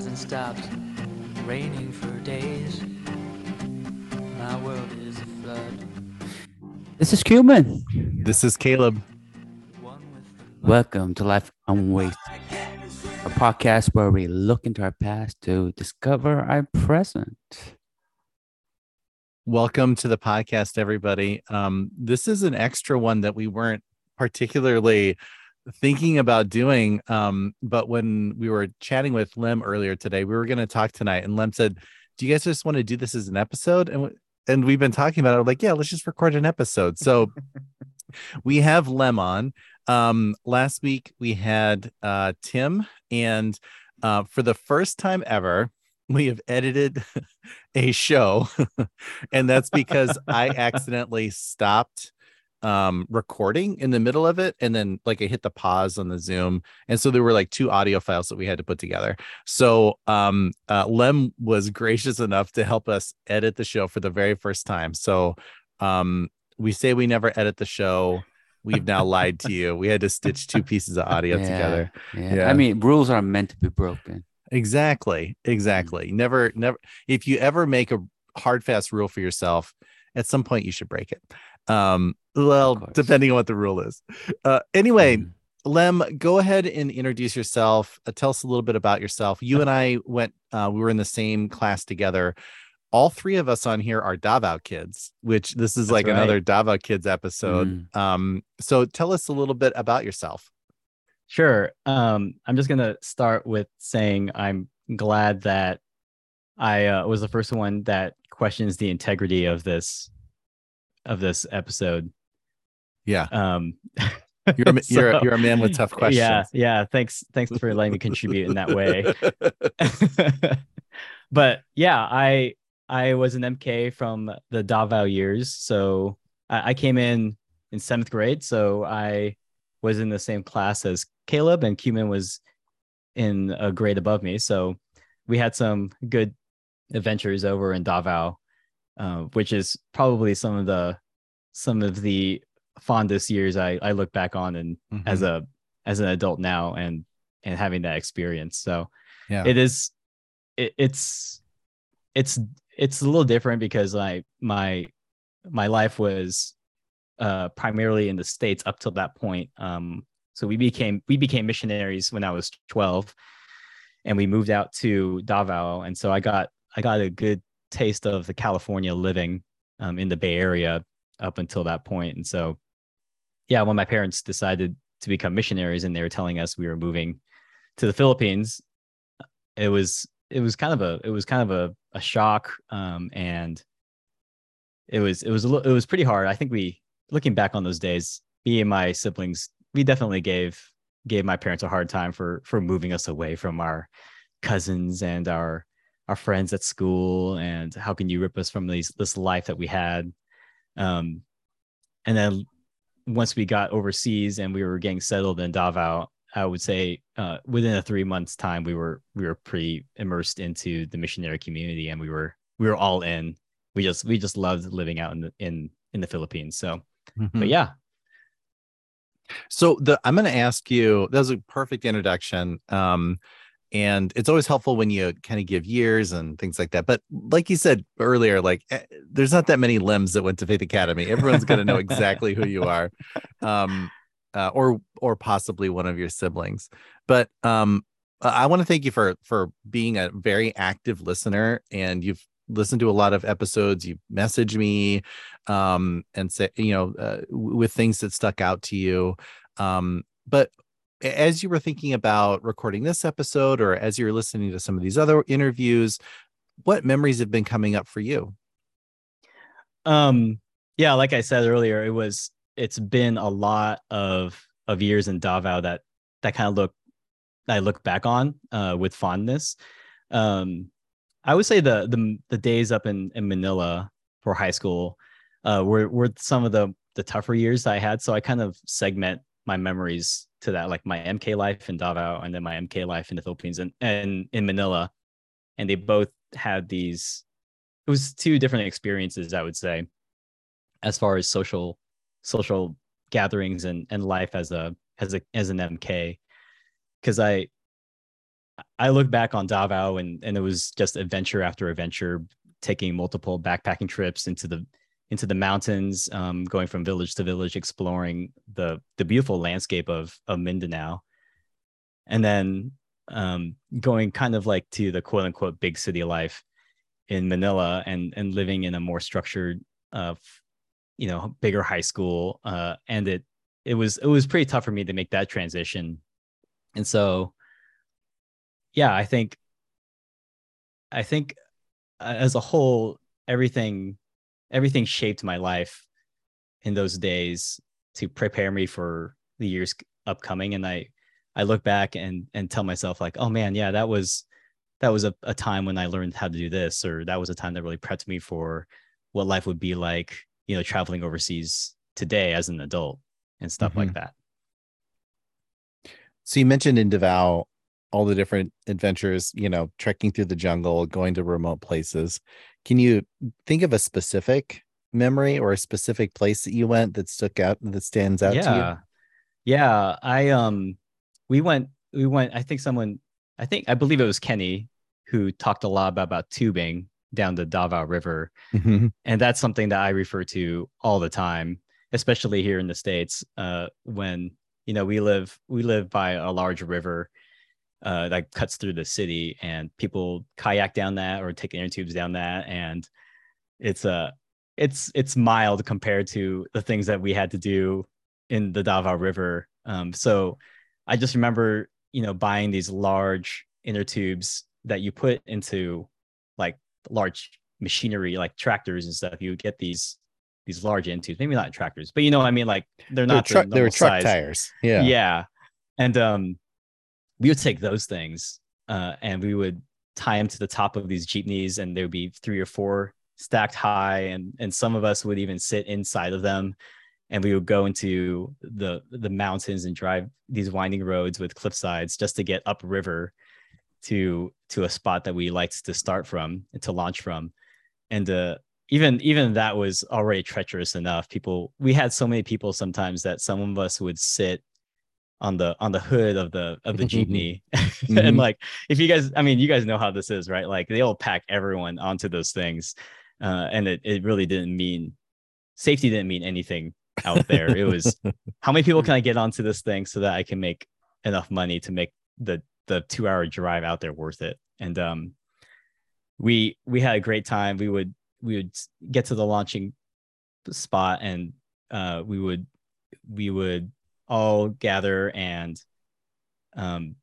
hasn't stopped raining for days. My world is a flood. This is Cuban. This is Caleb. One with the Welcome to Life Unwasted, a podcast where we look into our past to discover our present. Welcome to the podcast, everybody. Um, this is an extra one that we weren't particularly thinking about doing. Um, but when we were chatting with Lem earlier today, we were going to talk tonight, and Lem said, "Do you guys just want to do this as an episode?" And and we've been talking about it. We're like, yeah, let's just record an episode. So we have Lem on. Um, last week we had uh, Tim, and uh, for the first time ever, we have edited a show, and that's because I accidentally stopped um recording in the middle of it and then like I hit the pause on the Zoom and so there were like two audio files that we had to put together. So um uh, Lem was gracious enough to help us edit the show for the very first time. So um we say we never edit the show. We've now lied to you. We had to stitch two pieces of audio Yeah, together. Yeah. Yeah. I mean, rules are meant to be broken. Exactly. Exactly. Never, never. If you ever make a hard, fast rule for yourself, at some point you should break it. Um, well, depending on what the rule is. Uh, anyway, Mhm. Lem, go ahead and introduce yourself. Uh, tell us a little bit about yourself. You and I went, uh, we were in the same class together. All three of us on here are Davao kids, which this is That's like right. another Davao kids episode. Um, so tell us a little bit about yourself. Sure. Um, I'm just gonna start with saying I'm glad that I uh, was the first one that questions the integrity of this of this episode. Yeah. Um, You're a, ma- you're, a- you're a man with tough questions. Yeah, yeah. Thanks, thanks for letting me contribute in that way. but yeah, I I was an MK from the Davao years, so I, I came in in seventh grade, so I was in the same class as Caleb, and Cuman was in a grade above me, so we had some good adventures over in Davao, uh, which is probably some of the some of the fondest years I I look back on and as Mhm. a as an adult now and and having that experience. So Yeah. it is it, it's it's it's a little different because like my my life was uh primarily in the states up till that point um so we became we became missionaries when i was 12 and we moved out to davao and so i got i got a good taste of the california living um, in the bay area up until that point. And so yeah when my parents decided to become missionaries and they were telling us we were moving to the philippines it was it was kind of a it was kind of a, a shock. Um and it was it was a little it was pretty hard. I think we looking back on those days me and my siblings we definitely gave gave my parents a hard time for for moving us away from our cousins and our our friends at school and how can you rip us from these this life that we had um and then once we got overseas and we were getting settled in davao I would say uh, within a three months time, we were we were pretty immersed into the missionary community, and we were we were all in. We just we just loved living out in the in in the Philippines. So, Mhm. but yeah, So the I'm going to ask you. That was a perfect introduction. Um, and it's always helpful when you kind of give years and things like that. But like you said earlier, like eh, there's not that many Lems that went to Faith Academy. Everyone's going to know exactly who you are, um, uh, or or possibly one of your siblings. But um, I want to thank you for for being a very active listener, and you've listened to a lot of episodes. You message me, um, and say you know uh, with things that stuck out to you. Um, but as you were thinking about recording this episode, or as you're listening to some of these other interviews, what memories have been coming up for you? um, yeah, like I said earlier, it was it's been a lot of of years in Davao that that kind of look I look back on uh, with fondness. Um, I would say the the the days up in in Manila for high school uh, were were some of the the tougher years I had. So I kind of segment my memories to that, like my MK life in Davao and then my MK life in the Philippines and and in Manila, and they both had these. It was two different experiences, I would say, as far as social social gatherings and and life as a as a as an MK, because I I look back on Davao and and it was just adventure after adventure, taking multiple backpacking trips into the into the mountains, um, going from village to village, exploring the the beautiful landscape of of Mindanao, and then um, going kind of like to the quote unquote big city life in Manila and and living in a more structured, uh, you know, bigger high school. Uh, and it it was it was pretty tough for me to make that transition, and so yeah, I think I think uh, as a whole, everything everything shaped my life in those days to prepare me for the years upcoming. And I I look back and and tell myself like, oh man, yeah, that was that was a, a time when I learned how to do this, or that was a time that really prepped me for what life would be like, you know, traveling overseas today as an adult and stuff Mm-hmm. like that. So you mentioned in Davao all the different adventures, you know, trekking through the jungle, going to remote places. Can you think of a specific memory or a specific place that you went that stuck out that stands out to yeah yeah i um we went we went i think someone i think i believe it was kenny who talked a lot about, about tubing down the davao river you? Mhm. and that's something that i refer to all the time especially here in the states uh when you know we live we live by a large river uh that cuts through the city and people kayak down that or take inner tubes down that and it's uh it's it's mild compared to the things that we had to do in the Davao River. Um, so I just remember, you know, buying these large inner tubes that you put into like large machinery, like tractors and stuff. You would get these these large inner tubes, maybe not tractors, but you know, what I mean, like they're not the truck, they were truck size. tires. Yeah. Yeah. And um we would take those things uh and we would tie them to the top of these jeepneys and there would be three or four stacked high and and some of us would even sit inside of them and we would go into the the mountains and drive these winding roads with cliff sides just to get upriver to to a spot that we liked to start from and to launch from. And uh even even that was already treacherous enough. People we had so many people sometimes that some of us would sit on the on the hood of the of the jeepney. Mhm. and like if you guys i mean you guys know how this is right? Like they'll pack everyone onto those things uh and it, it really didn't mean safety didn't mean anything out there. It was how many people can i get onto this thing so that i can make enough money to make the the two hour drive out there worth it? And um we we had a great time. We would we would get to the launching spot and uh we would we would all gather and um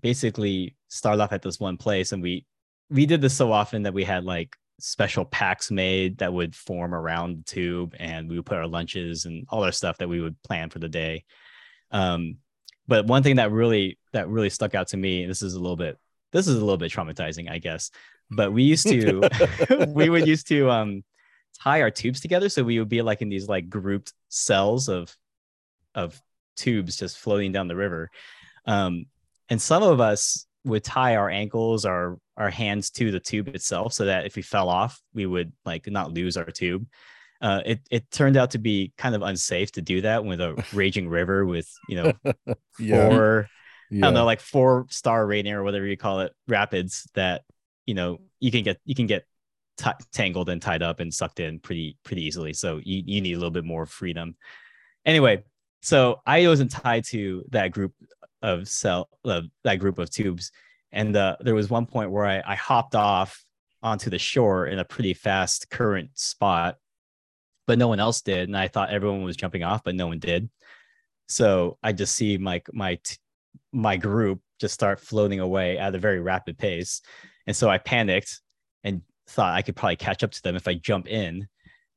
basically start off at this one place. And we we did this so often that we had like special packs made that would form around the tube and we would put our lunches and all our stuff that we would plan for the day. Um but one thing that really that really stuck out to me this is a little bit this is a little bit traumatizing i guess but we used to we would used to um tie our tubes together. So we would be like in these like grouped cells of of tubes just floating down the river um and some of us would tie our ankles our our hands to the tube itself so that if we fell off we would like not lose our tube uh, it it turned out to be kind of unsafe to do that with a raging river with you know Yeah. four I don't know, like four star rating or whatever you call it, rapids that you know you can get you can get t- tangled and tied up and sucked in pretty pretty easily. So you you need a little bit more freedom. Anyway, so I wasn't tied to that group of cell uh, that group of tubes, and uh, there was one point where I, I hopped off onto the shore in a pretty fast current spot, but no one else did, and I thought everyone was jumping off, but no one did. So I just see my my my group just start floating away at a very rapid pace. And so I panicked and thought I could probably catch up to them if I jump in.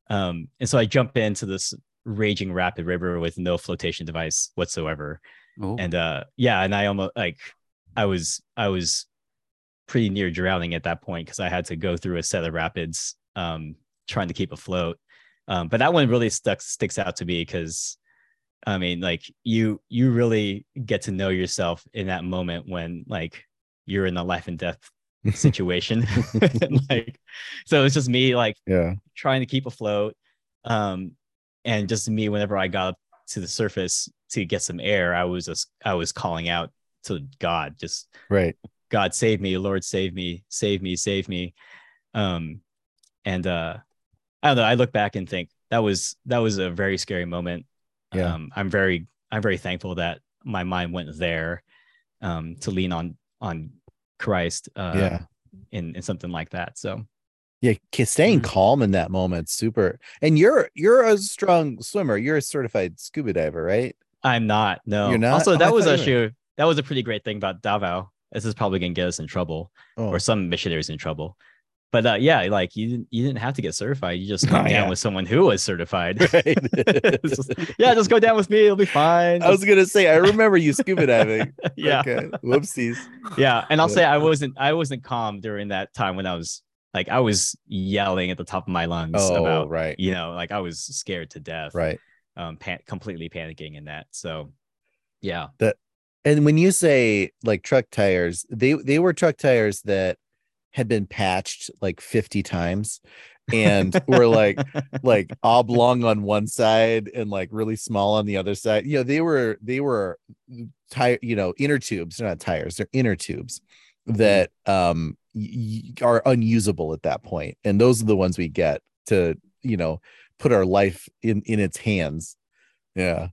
Um, and so I jump into this raging rapid river with no flotation device whatsoever. Oh, And uh yeah, and I almost like I was I was pretty near drowning at that point because I had to go through a set of rapids um trying to keep afloat. Um, but that one really stuck sticks out to me because I mean, like you you really get to know yourself in that moment when like you're in a life and death situation. Like so it's just me like yeah. trying to keep afloat. Um and just me whenever I got up to the surface to get some air, I was just I was calling out to God, just Right. God save me, Lord save me, save me, save me. Um, and uh, I don't know. I look back and think that was that was a very scary moment. Yeah. Um, I'm very I'm very thankful that my mind went there, um, to lean on on Christ. Uh, yeah. In in something like that. So Yeah, staying Mhm. calm in that moment, super. And you're you're a strong swimmer. You're a certified scuba diver, right? I'm not. No. You're not? Also, Oh, that was thought you actually that was a pretty great thing about Davao. This is probably gonna get us in trouble, Oh, or some missionaries in trouble. But uh, yeah, like you didn't you didn't have to get certified. You just Oh, come down yeah. with someone who was certified. right. Just- yeah, just go down with me. It'll be fine. I was gonna say, I remember you scuba diving. yeah, Okay. Whoopsies. yeah. And I'll say I wasn't I wasn't calm during that time when I was like I was yelling at the top of my lungs Oh, about right. you know like I was scared to death. Right. Um, pan- completely panicking in that. So, yeah. And when you say like truck tires, they they were truck tires that had been patched like 50 times and were like like oblong on one side and like really small on the other side. You know, they were they were tire, you know, inner tubes, they're not tires, they're inner tubes that um y- y- are unusable at that. And those are the ones we get to, you know, put our life in in its hands. Yeah.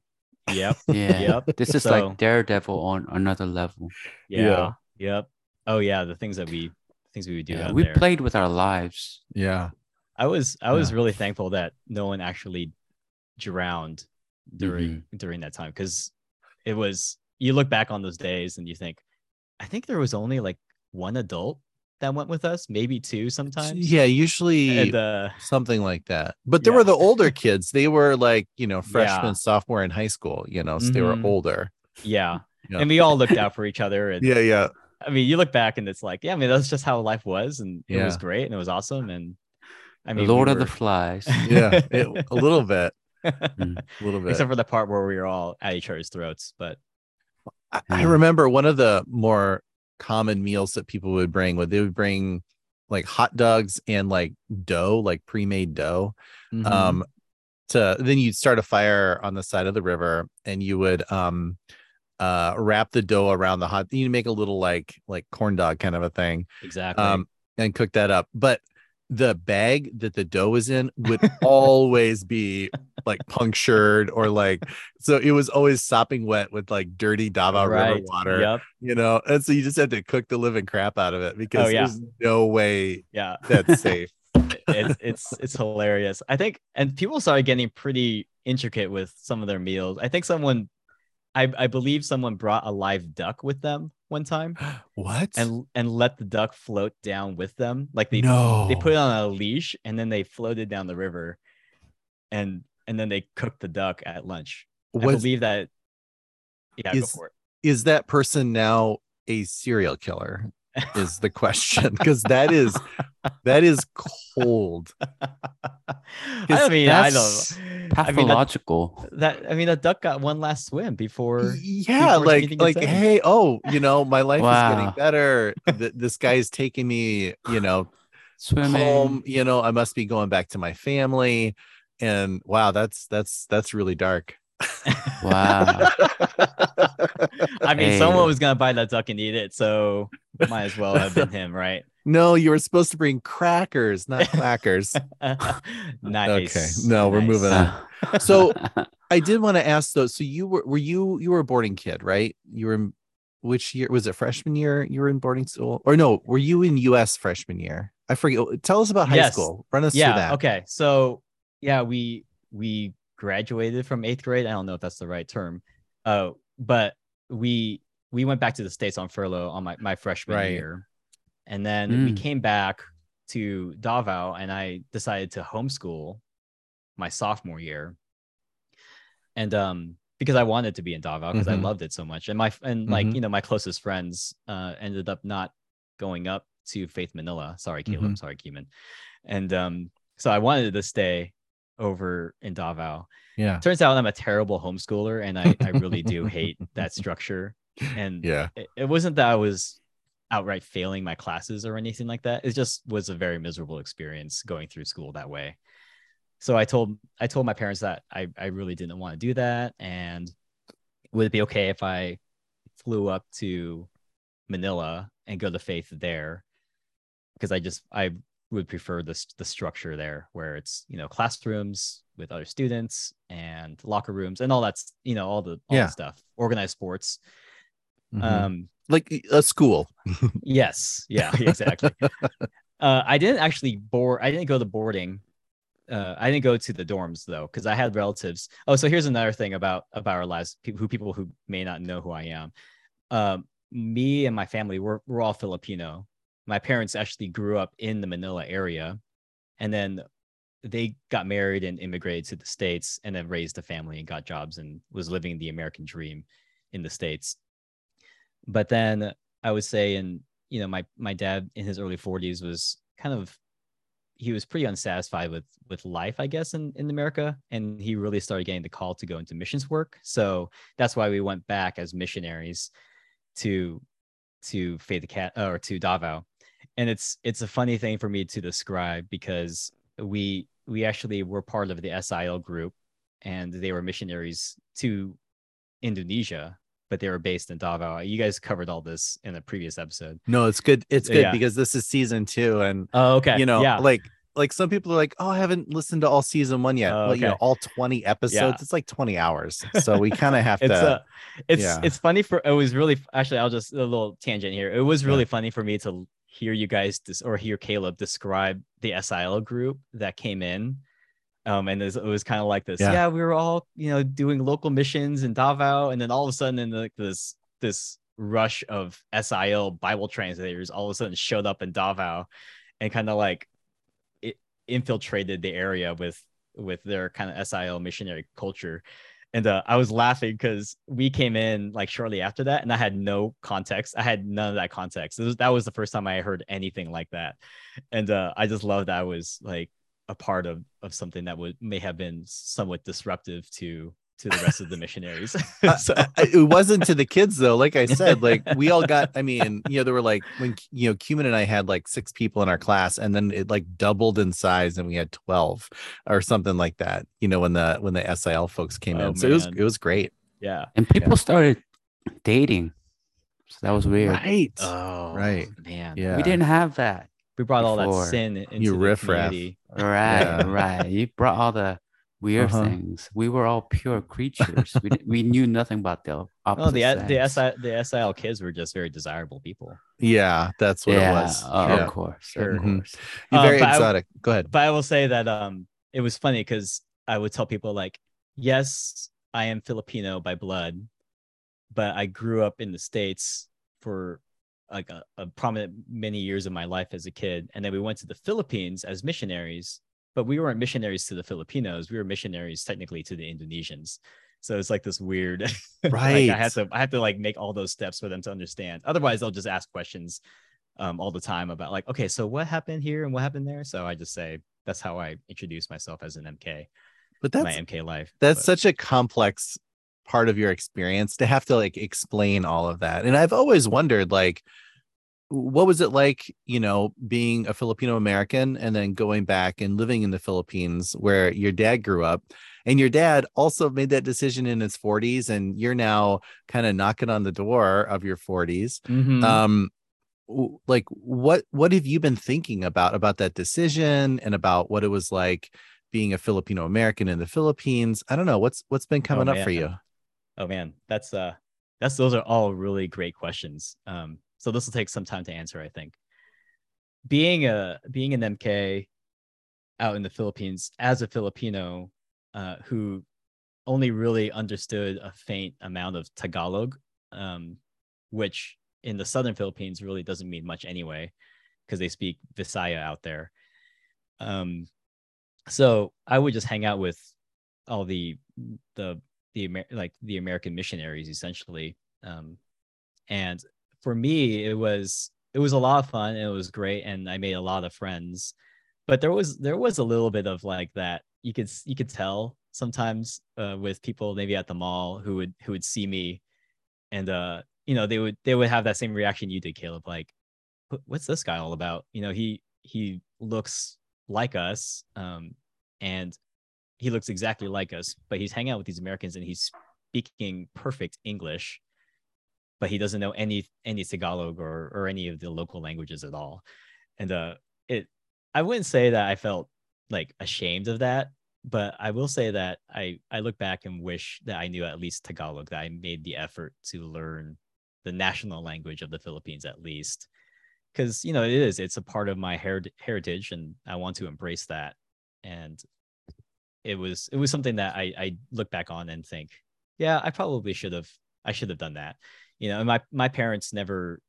Yep. Yeah. Yep. This is So- like Daredevil on another level. Yeah. Yep. Oh yeah, the things that we things we would do Yeah, we there. played with our lives. Yeah. I was I was Yeah. really thankful that no one actually drowned during Mm-hmm. during that time because it was you look back on those days and you think I think there was only like one adult that went with us, maybe two sometimes. Yeah, usually And uh something like that. But there Yeah. were the older kids. They were like, you know, freshman, Yeah. sophomore in high school, you know, so they were Mhm. older. yeah. Yeah. And we all looked out for each other and Yeah, yeah. I mean you look back and it's like, yeah, I mean that's just how life was and it was great and it was awesome and I mean Lord we of the Flies. Yeah. It- a little bit. Mm. A little bit. except for the part where we were all at each other's throats. But I, I remember one of the more common meals that people would bring would they would bring like hot dogs and like dough, like pre-made dough. Mm-hmm. um to then you'd start a fire on the side of the river and you would um uh wrap the dough around the hot you make a little like like corn dog kind of a thing exactly. um and cook that up but the bag that the dough was in would always be like punctured or like so it was always sopping wet with like dirty Davao River water Yep. you know and so you just had to cook the living crap out of it because Oh, yeah. there's no way Yeah. that's safe it's it's it's hilarious. I think, and people started getting pretty intricate with some of their meals. I think someone, I I believe someone brought a live duck with them one time what and and let the duck float down with them. Like they no they put it on a leash and then they floated down the river, and and then they cooked the duck at lunch. I believe that. Yeah, go Is- for it. is that person now a serial killer is the question because that is that is cold I mean, I don't. I mean, that, Pathological. that I mean, that duck got one last swim before. yeah before like like hey oh you know my life is getting better Th- this guy's taking me you know Swimming. home you know i must be going back to my family and wow that's that's that's really dark Wow. I mean, Hey. someone was gonna buy that duck and eat it, so might as well have been him, right? no you were supposed to bring crackers not clackers nice. Okay. No, we're moving on. So- I did want to ask though. So you were were you you were a boarding kid, right? You were in which year was it freshman year you were in boarding school? Or no, were you in US freshman year? I forget. Tell us about high Yes. school. Run us through yeah. that. Okay. So yeah, we we graduated from eighth grade. I don't know if that's the right term. Uh, but we we went back to the states on furlough on my my freshman Right. year, and then we Mm. came back to Davao, and I decided to homeschool my sophomore year, and um because I wanted to be in Davao because I Mhm. loved it so much, and my and like Mhm. you know my closest friends uh ended up not going up to Faith Manila. Sorry, Caleb. Mhm. Sorry, Keeman. And um, so I wanted to stay over in Davao. Yeah. Turns out I'm a terrible homeschooler, and I, I really do hate that structure. And Yeah. it, it wasn't that I was outright failing my classes or anything like that. It just was a very miserable experience going through school that way. So I told I told my parents that I, I really didn't want to do that, and would it be okay if I flew up to Manila and go to Faith there because I just I would prefer this the structure there where it's you know classrooms with other students and locker rooms and all that's you know all the all Yeah. the stuff organized sports Mhm. um like a school. yes yeah exactly uh i didn't actually board i didn't go to boarding uh i didn't go to the dorms though because i had relatives oh so here's another thing about about our lives people who people who may not know who i am um me and my family we're, we're all filipino my parents actually grew up in the manila area and then they got married and immigrated to the states and then raised a family and got jobs and was living the american dream in the states but then i would say in you know my my dad in his early 40s was kind of he was pretty unsatisfied with with life i guess in in america and he really started getting the call to go into missions work so that's why we went back as missionaries to to Faith Cat or to Davao. And it's it's a funny thing for me to describe because we we actually were part of the SIL group and they were missionaries to Indonesia, but they were based in Davao. You guys covered all this in a previous episode. No, it's good. It's good Yeah. because this is season two, and Oh, okay. you know, yeah. like like some people are like, oh, I haven't listened to all season one yet. Oh, Well, you know, okay. all twenty episodes. It's like twenty hours, so we kind of have it's to. uh, it's yeah. it's funny for it was really actually I'll just a little tangent here. It was really funny for me to hear you guys dis- or hear Caleb describe the SIL group that came in. Um, and it was, was kind of like this. Yeah. Yeah. we were all you know doing local missions in Davao, and then all of a sudden, in like this this rush of SIL Bible translators, all of a sudden showed up in Davao, and kind of like it infiltrated the area with with their kind of SIL missionary culture. And uh, I was laughing because we came in like shortly after that, and I had no context. I had none of that context. Was, that was the first time I heard anything like that, and uh, I just loved that I was like a part of of something that would may have been somewhat disruptive to to the rest of the missionaries. Uh, so I- I- it wasn't to the kids though. Like I said, like we all got. I mean, you know, there were like when you know, Cumin and I had like six people in our class, and then it like doubled in size, and we had twelve or something like that. You know, when the when the SIL folks came Oh, in, so it was it was great. yeah, And people started dating. So that was weird. Right. oh Right. man, Yeah. We didn't have that. we brought all that sin into You the riffraff. community. Right, Yeah. right. You brought all the weird Uh-huh. things. We were all pure creatures. we, we knew nothing about the opposite Oh, the the. SI, the SIL kids were just very desirable people. Yeah, that's what yeah, it was. oh, yeah. of course, Sure. of course. You're Uh, very but I- exotic. Go ahead. but I will say that um it was funny because I would tell people like, yes, I am Filipino by blood, but I grew up in the States for like a, a prominent many years of my life as a kid. And then we went to the Philippines as missionaries, but we weren't missionaries to the Filipinos. We were missionaries technically to the Indonesians. So it's like this weird like, Right. I had to I had to like make all those steps for them to understand. Otherwise they'll just ask questions um, all the time about like, okay, so what happened here and what happened there? So I just say that's how I introduce myself as an MK, But that's my MK life. that's But- such a complex part of your experience to have to like explain all of that and i've always wondered like what was it like you know being a filipino american and then going back and living in the philippines where your dad grew up? And your dad also made that decision in his 40s and you're now kind of knocking on the door of your 40s Mhm. um like what what have you been thinking about about that decision and about what it was like being a filipino american in the philippines? I don't know what's what's been coming up for you? Oh man, that's uh that's those are all really great questions. Um, so this will take some time to answer, I think. Being a being an MK out in the Philippines as a Filipino uh, who only really understood a faint amount of Tagalog, um, which in the southern Philippines really doesn't mean much anyway, because they speak Visaya out there. Um, so I would just hang out with all the the the Amer- like the American missionaries essentially. Um, and for me, it was it was a lot of fun and it was great, and I made a lot of friends. But there was there was a little bit of like that you could you could tell sometimes uh, with people maybe at the mall who would who would see me, and uh you know they would they would have that same reaction you did, Caleb. Like, what's this guy all about? You know he he looks like us, um, and he looks exactly like us, but he's hanging out with these Americans and he's speaking perfect English. But he doesn't know any any Tagalog or or any of the local languages at all. And uh, it I wouldn't say that I felt like ashamed of that, but I will say that I I look back and wish that I knew at least Tagalog, that I made the effort to learn the national language of the Philippines at least. Because you know it is, it's a part of my her- heritage, and I want to embrace that. And it was it was something that I I look back on and think, yeah, I probably should have I should have done that. You know, my my parents never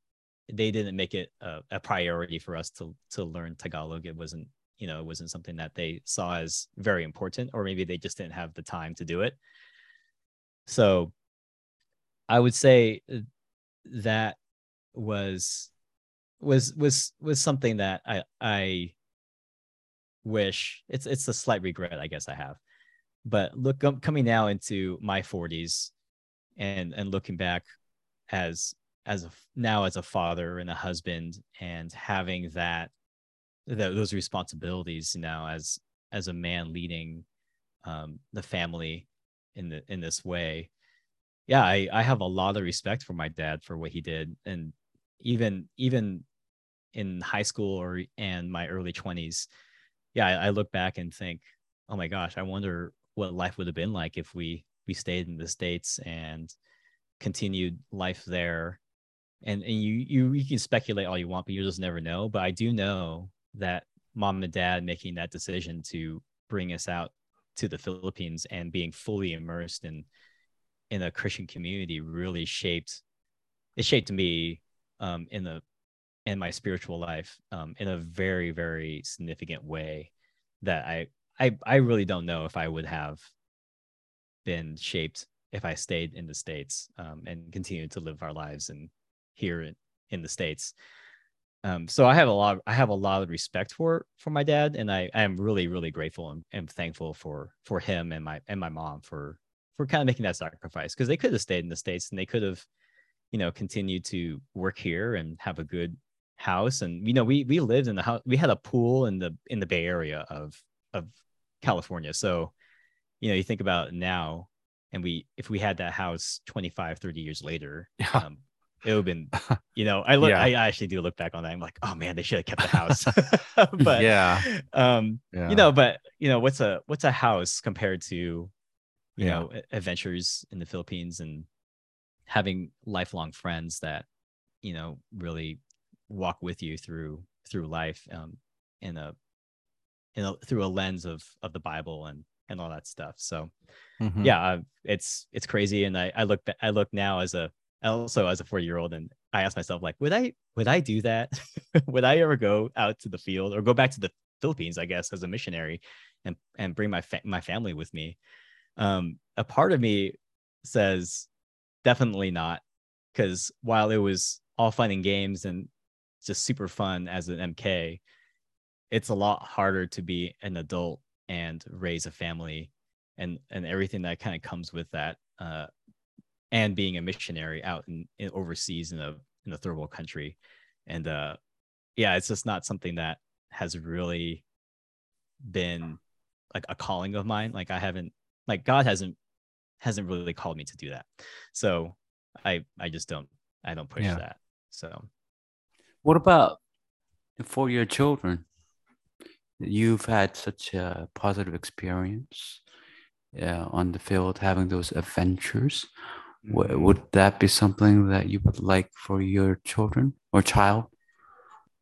they didn't make it a, a priority for us to to learn Tagalog. It wasn't you know it wasn't something that they saw as very important, or maybe they just didn't have the time to do it. So, I would say that was was was was something that I I wish it's it's a slight regret I guess I have. But look um, coming now into my 40s and and looking back as as a now as a father and a husband and having that, that those responsibilities now as as a man leading um, the family in the in this way yeah I, I have a lot of respect for my dad for what he did. And even even in high school or and my early 20s yeah I, I look back and think oh my gosh i wonder what life would have been like if we we stayed in the states and continued life there. And and you you you can speculate all you want but you just never know. But i do know that mom and dad making that decision to bring us out to the philippines and being fully immersed in in a christian community really shaped it shaped me um in the in my spiritual life um in a very very significant way that i i i really don't know if i would have been shaped if I stayed in the states um, and continued to live our lives and here in, in the states. Um, so I have a lot. I have a lot of respect for for my dad, and I, I am really really grateful and, and thankful for for him and my and my mom for for kind of making that sacrifice because they could have stayed in the states and they could have, you know, continued to work here and have a good house. And you know, we we lived in the house. We had a pool in the in the Bay Area of of California. So, you know, you think about now and we if we had that house 25 30 years later Yeah. um, it would have been you know i look Yeah. i actually do look back on that i'm like oh man they should have kept the house but Yeah. um Yeah. you know but you know what's a what's a house compared to you know adventures in the philippines and having lifelong friends that you know really walk with you through through life um in a in a through a lens of of the bible and and all that stuff. So Mhm. yeah uh, it's it's crazy. And i i look i look now as a also as a four year old and i ask myself like would i would i do that? Would i ever go out to the field or go back to the philippines i guess as a missionary and and bring my fa- my family with me? Um a part of me says definitely not because while it was all fun and games and just super fun as an mk it's a lot harder to be an adult and raise a family and and everything that kind of comes with that uh and being a missionary out in, in overseas in a in a third world country and uh yeah it's just not something that has really been like a calling of mine like i haven't like god hasn't hasn't really called me to do that so i i just don't i don't push Yeah. that so What about for your children? You've had such a positive experience uh, on the field, having those adventures. Wo- Mhm. Would that be something that you would like for your children or child?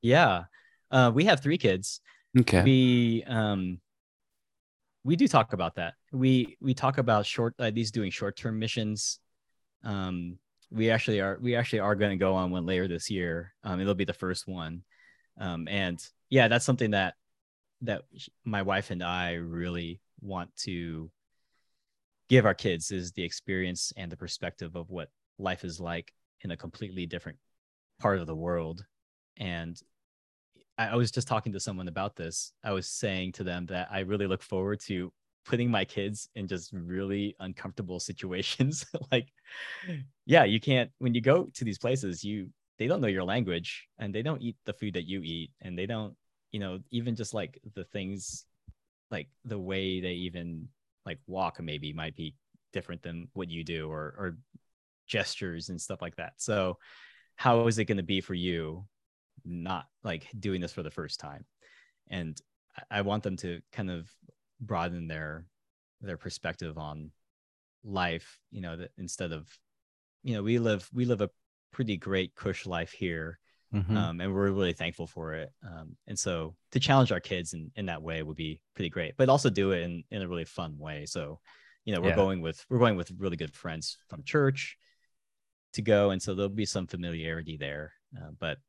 yeah uh we have three kids Okay. we um we do talk about that we we talk about short uh, these doing short term missions um we actually are we actually are going to go on one later this year um it'll be the first one um and yeah that's something that that my wife and i really want to give our kids is the experience and the perspective of what life is like in a completely different part of the world and I, was just talking to someone about this. I was saying to them that I really look forward to putting my kids in just really uncomfortable situations. like, yeah, you can't when you go to these places, you they don't know your language and they don't eat the food that you eat, and they don't, you know, even just like the things, like the way they even like walk maybe might be different than what you do, or or gestures and stuff like that. So how is it going to be for you not like doing this for the first time? And I- want them to kind of broaden their their perspective on life, you know, that instead of you know, we live we live a pretty great cush life here Mhm. um, and we're really thankful for it. Um, and so to challenge our kids in, in that way would be pretty great, but also do it in, in a really fun way. So, you know, we're Yeah. going with we're going with really good friends from church to go, and so there'll be some familiarity there. Uh, but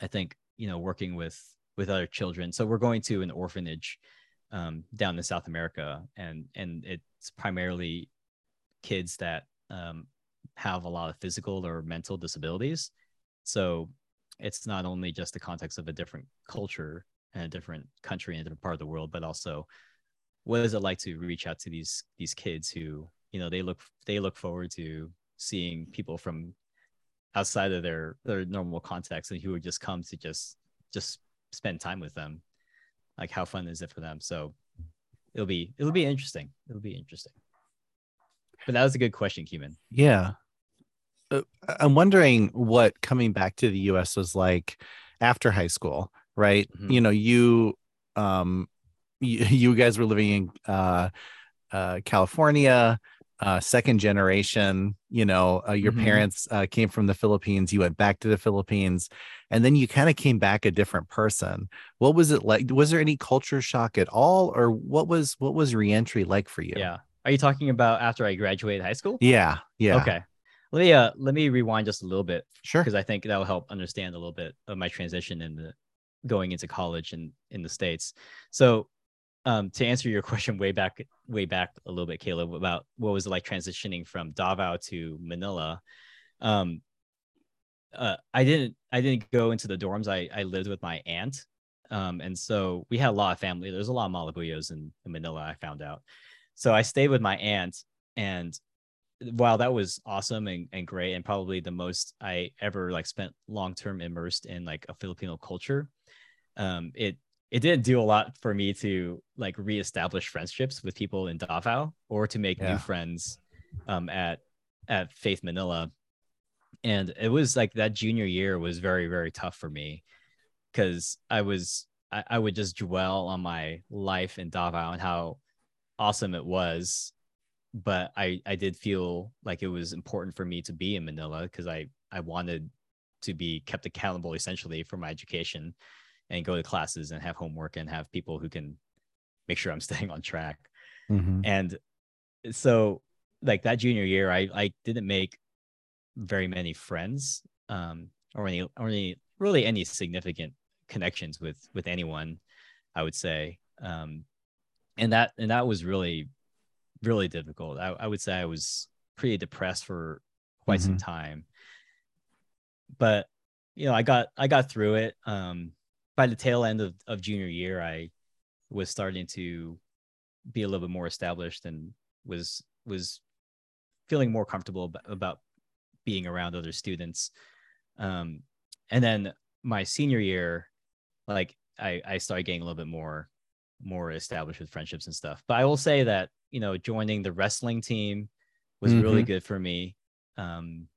I think you know, working with with other children. So we're going to an orphanage um, down in South America, and and it's primarily kids that um, have a lot of physical or mental disabilities. So it's not only just the context of a different culture and a different country and a different part of the world, but also what is it like to reach out to these these kids who you know they look they look forward to seeing people from outside of their their normal context and who would just come to just just spend time with them like how fun is it for them so it'll be it'll be interesting it'll be interesting but that was a good question Keeman. Yeah. Uh, I'm wondering what coming back to the US was like after high school, right? Mhm. You know, you um you, you guys were living in uh uh California, uh second generation, you know, uh, your Mhm. parents uh, came from the Philippines, you went back to the Philippines, and then you kind of came back a different person. What was it like? Was there any culture shock at all or what was what was reentry like for you? yeah are you talking about after i graduated high school Yeah. Yeah. okay let me uh let me rewind just a little bit Sure. because I think that will help understand a little bit of my transition in the going into college in in the states. So, um, to answer your question way back way back a little bit, Caleb, about what was it like transitioning from Davao to Manila. Um, uh, I didn't I didn't go into the dorms. I I lived with my aunt, um, and so we had a lot of family. There's a lot of Malabuyos in, in Manila. I found out, so I stayed with my aunt, and while that was awesome and, and great and probably the most i ever like spent long term immersed in like a filipino culture. Um it it didn't do a lot for me to like reestablish friendships with people in davao or to make Yeah. new friends um at at faith manila. And it was like that junior year was very very tough for me because i was I, I would just dwell on my life in davao and how awesome it was but I I did feel like it was important for me to be in Manila because I I wanted to be kept accountable essentially for my education and go to classes and have homework and have people who can make sure I'm staying on track. Mhm. And so like that junior year I I didn't make very many friends um or any or any really any significant connections with with anyone I would say um and that and that was really really difficult. I, I would say I was pretty depressed for quite some time. But you know, I got I got through it. Um by the tail end of, of junior year, I was starting to be a little bit more established and was was feeling more comfortable ab- about being around other students. Um and then my senior year, like I, I started getting a little bit more more established with friendships and stuff. But I will say that you know joining the wrestling team was really good for me. Um,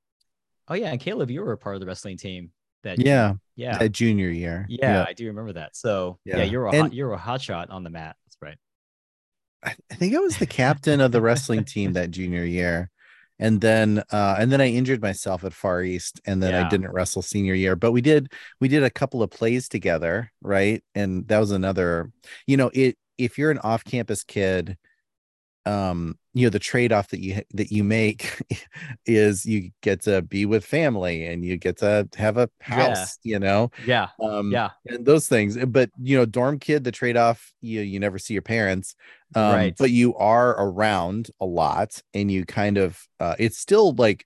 oh yeah, and Caleb, you were a part of the wrestling team. That Yeah. yeah, That junior year. yeah, I do remember that. So yeah, Yeah. you're a And- hot, you're a hot shot on the mat. That's right. I I think I was the captain of the wrestling team that junior year. And then uh and then I injured myself at Far East and then I didn't wrestle senior year. But we did we did a couple of plays together, right? And that was another, you know, it if you're an off-campus kid, um, you know, the trade-off that you that you make is you get to be with family and you get to have a house, you know. Yeah, Um yeah, and those things but you know dorm kid the trade-off you you never see your parents um, Right. but you are around a lot and you kind of uh it's still like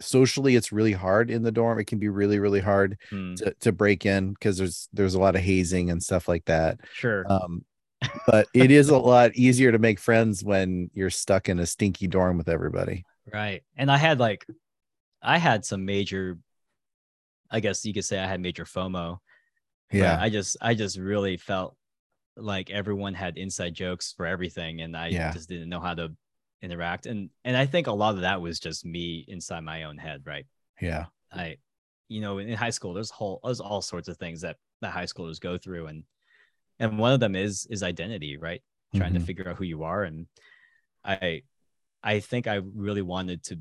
socially it's really hard in the dorm it can be really really hard Hmm, to, to break in because there's there's a lot of hazing and stuff like that sure. um but it is a lot easier to make friends when you're stuck in a stinky dorm with everybody Right. And I had like I had some major I guess you could say I had major FOMO. yeah I just I just really felt like everyone had inside jokes for everything and I Yeah. just didn't know how to interact and and i think a lot of that was just me inside my own head right Yeah. i you know in high school there's whole there's all sorts of things that that high schoolers go through and and one of them is is identity right? Trying to Mhm. figure out who you are. And i i think i really wanted to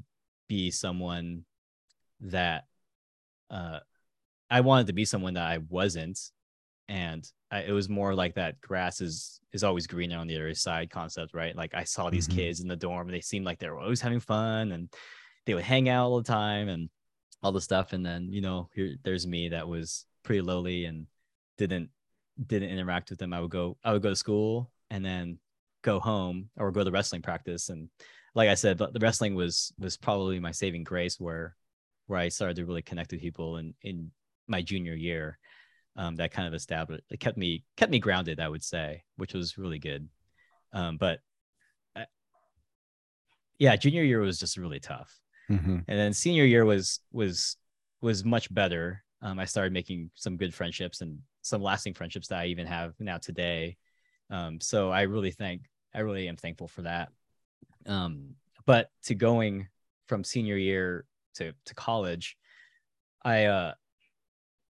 be someone that uh i wanted to be someone that i wasn't. And I, it was more like that grass is is always greener on the other side concept right? Like i saw these Mhm. kids in the dorm and they seemed like they were always having fun and they would hang out all the time and all the stuff. And then you know here there's me that was pretty lowly and didn't didn't interact with them i would go i would go to school and then go home or go to wrestling practice. And like i said but the wrestling was was probably my saving grace where where i started to really connect with people in in my junior year um, that kind of established it kept me kept me grounded i would say which was really good. Um, but I, yeah junior year was just really tough. Mhm. and then senior year was was was much better. Um, i started making some good friendships and some lasting friendships that i even have now today. Um, so i really think i really am thankful for that. Um, but to going from senior year to to college i uh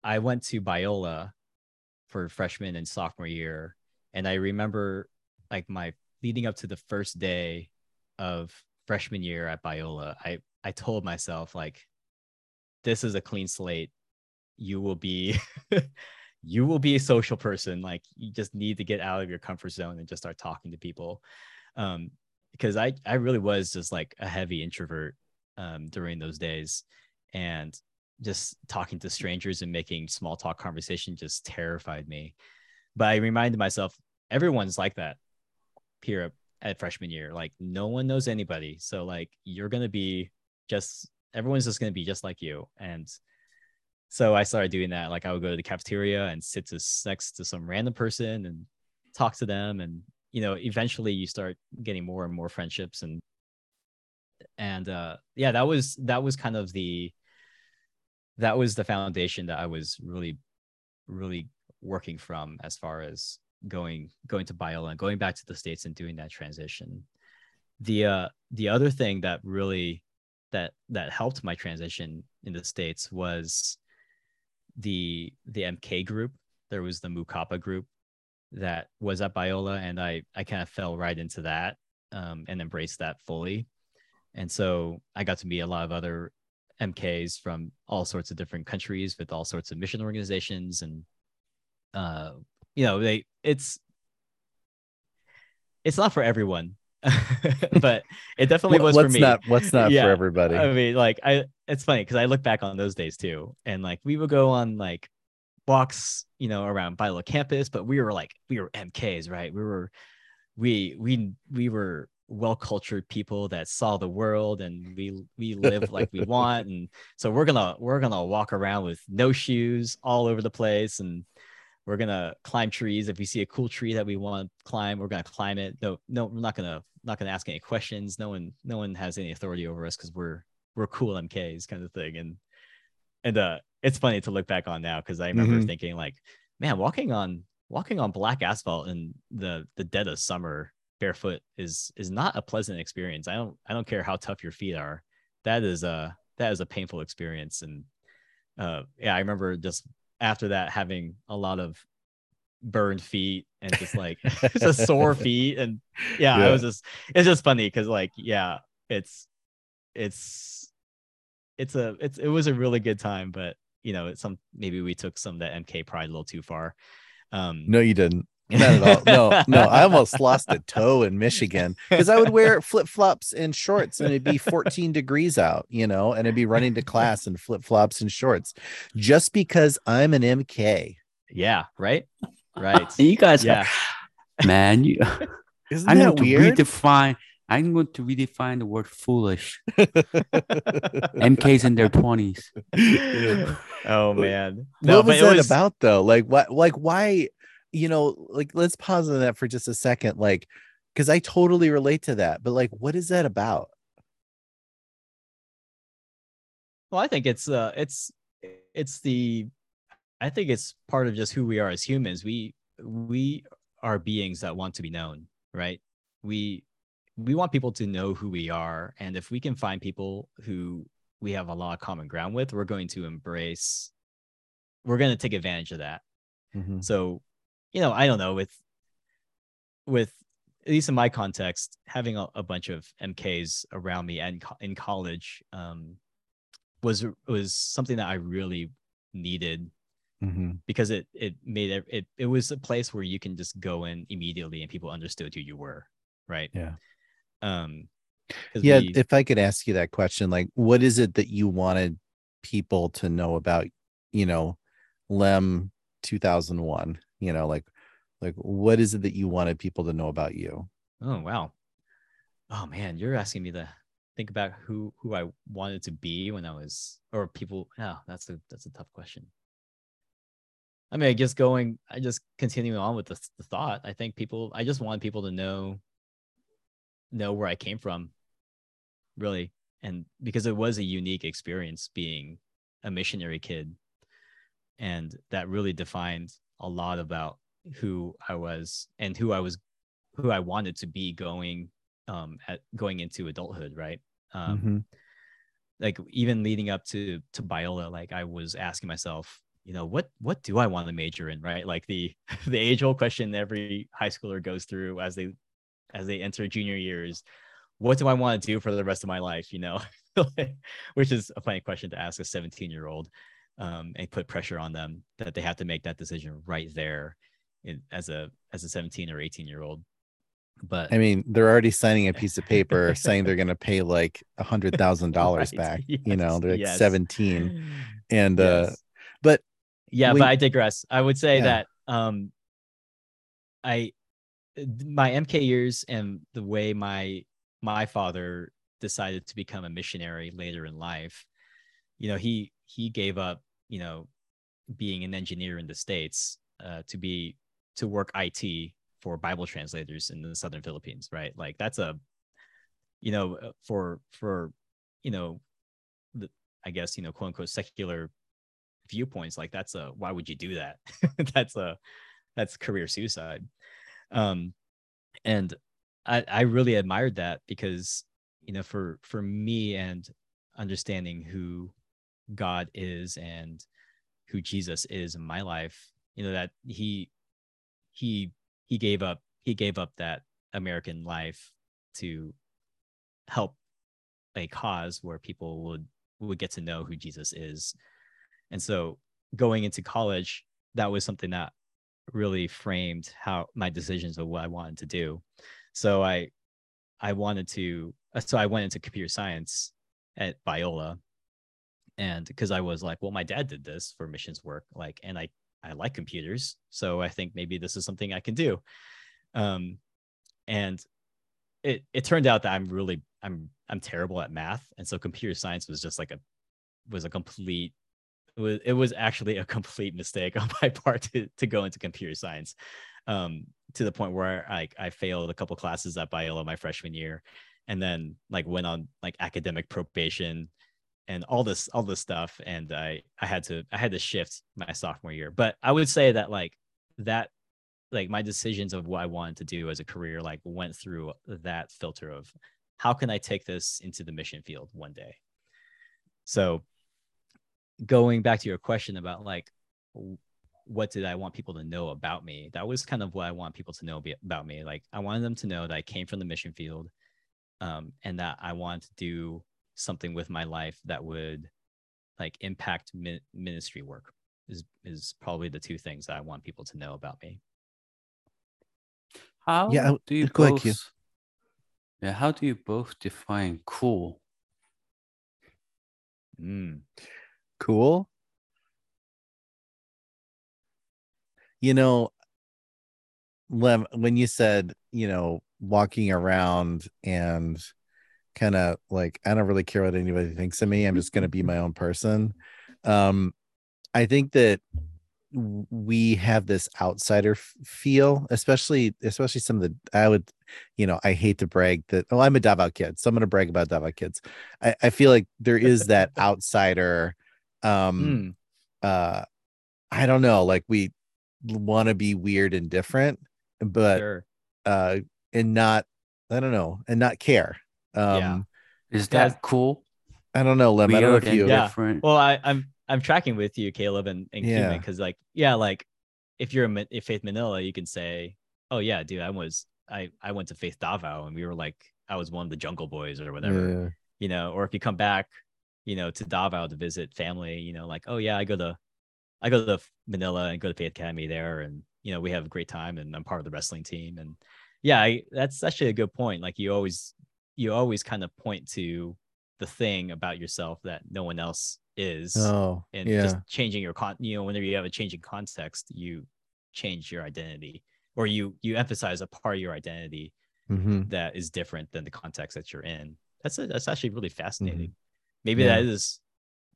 i went to biola for freshman and sophomore year. And i remember like my leading up to the first day of freshman year at biola i i told myself like this is a clean slate. You will be you will be a social person like you just need to get out of your comfort zone and just start talking to people. Um because i i really was just like a heavy introvert um during those days. And just talking to strangers and making small talk conversation just terrified me. But i reminded myself everyone's like that here at- at freshman year. Like no one knows anybody. So like you're gonna be just everyone's just gonna be just like you. And so i started doing that like i would go to the cafeteria and sit to next to some random person and talk to them and you know eventually you start getting more and more friendships and and uh yeah that was that was kind of the that was the foundation that i was really really working from as far as going going to biola and going back to the states and doing that transition. The uh the other thing that really that that helped my transition in the states was the the mk group there was the Mu Kappa group that was at biola and i i kind of fell right into that um, and embraced that fully. And so i got to meet a lot of other mks from all sorts of different countries with all sorts of mission organizations and uh you know they it's it's not for everyone but it definitely was what's for me not what's not Yeah, for everybody. I mean, like I it's funny because I look back on those days too. And like we would go on like walks, you know, around Biola campus, but we were like we were MKs, right? We were we we we were well cultured people that saw the world and we we live like we want. And so we're gonna we're gonna walk around with no shoes all over the place and we're gonna climb trees. If we see a cool tree that we want to climb, we're gonna climb it. No, no, we're not gonna not gonna ask any questions. No one, no one has any authority over us because we're we're cool MKs kind of thing. And and uh, it's funny to look back on now because I remember Mhm. thinking like, man, walking on walking on black asphalt in the the dead of summer barefoot is is not a pleasant experience. I don't I don't care how tough your feet are. That is a that is a painful experience. And uh, yeah, I remember just after that having a lot of burned feet and just like just sore feet and yeah, Yeah. I was just it's just funny because like yeah, it's it's it's a it's it was a really good time, but you know, it's some maybe we took some of that MK pride a little too far. Um No, you didn't. Not at all. No, no. I almost lost a toe in Michigan because I would wear flip flops and shorts and it'd be 14 degrees out, you know, and I'd be running to class in flip flops and shorts just because I'm an MK. yeah, right? Right. You guys, Yeah. are, man, you. Isn't I'm that going to weird? redefine. I'm going to redefine the word foolish. MKs in their twenties. oh man. No, what was that was about though? Like what like why, you know, like let's pause on that for just a second. Like, because I totally relate to that, but like what is that about? Well, I think it's uh it's it's the I think it's part of just who we are as humans. We we are beings that want to be known, right? We we want people to know who we are and if we can find people who we have a lot of common ground with we're going to embrace we're going to take advantage of that Mhm. so you know i don't know with with at least in my context having a, a bunch of mks around me and co- in college um was was something that i really needed Mhm. because it it made it, it it was a place where you can just go in immediately and people understood who you were right Yeah. um Yeah. we- If I could ask you that question, like, what is it that you wanted people to know about, you know, Lem 2001? You know, like, like what is it that you wanted people to know about you? oh wow oh man you're asking me to think about who who i wanted to be when i was or people yeah that's a that's a tough question i mean i guess going i just continuing on with the, the thought i think people i just want people to know know where i came from really. And because it was a unique experience being a missionary kid. And that really defined a lot about who i was and who i was who i wanted to be going um at going into adulthood right? Um Mhm. like even leading up to to Biola, like I was asking myself, you know, what what do I want to major in, right? Like the the age old question every high schooler goes through as they as they enter junior years, what do I want to do for the rest of my life? You know, which is a funny question to ask a 17 year old, um, and put pressure on them that they have to make that decision right there, in, as a as a 17 or 18 year old. But I mean, they're already signing a piece of paper saying they're going to pay like a hundred thousand dollars Right, back. you know, they're like yes. 17 and, uh, Yes. but yeah when- but i digress i would say Yeah. that um i my mk years and the way my my father decided to become a missionary later in life you know he he gave up you know being an engineer in the states uh, to be to work it for bible translators in the southern philippines right like that's a you know uh, for for you know the, i guess you know quote unquote secular viewpoints like that's a why would you do that? That's a that's career suicide. Um and i i really admired that because you know for for me and understanding who god is and who jesus is in my life you know that he he he gave up he gave up that american life to help a cause where people would would get to know who jesus is and so going into college, that was something that really framed how my decisions of what I wanted to do. So I I wanted to uh, so I went into computer science at Biola. And because I was like, well, my dad did this for missions work, like, and I I like computers, so I think maybe this is something I can do. Um, and it it turned out that I'm really I'm I'm terrible at math, and so computer science was just like a was a complete was it was actually a complete mistake on my part to, to go into computer science um to the point where I I failed a couple classes at Biola my freshman year and then like went on like academic probation and all this all this stuff and I I had to I had to shift my sophomore year. But I would say that like that like my decisions of what I wanted to do as a career like went through that filter of how can I take this into the mission field one day. So going back to your question about like what did I want people to know about me? That was kind of what I want people to know about me. Like I wanted them to know that I came from the mission field, um, and that I wanted to do something with my life that would like impact mi- ministry work. Is is probably the two things that I want people to know about me. How Yeah, do you go ahead, both? Q. Yeah, how do you both define cool? Mm. Cool. You know, Lem, when you said, you know, walking around and kind of like, I don't really care what anybody thinks of me. I'm just going to be my own person. Um, I think that we have this outsider f- feel, especially, especially some of the, I would, you know, I hate to brag that, oh, I'm a Davao kid. So I'm going to brag about Davao kids. I, I feel like there is that outsider, um, Mm. uh i don't know like we want to be weird and different but Sure. uh and not I don't know, and not care. Um, Yeah. Is Yeah. that cool? I don't know, Lem. I don't know Weird if and you. Yeah. different. Well, I, I'm I'm tracking with you, Caleb and, and Yeah. Cuban, because like yeah, like if you're a if Faith Manila, you can say, oh yeah, dude, I was I I went to Faith Davao and we were like I was one of the Jungle Boys or whatever, Yeah. you know. Or if you come back, you know, to Davao to visit family, you know, like oh yeah, I go to I go to Manila and go to Faith Academy there, and you know we have a great time, and I'm part of the wrestling team, and yeah, I, that's actually a good point. Like you always you always kind of point to the thing about yourself that no one else is Oh, and yeah. just changing your con you know whenever you have a change in context you change your identity or you you emphasize a part of your identity hmm that is different than the context that you're in that's a, that's actually really fascinating maybe Mm-hmm. Yeah. that is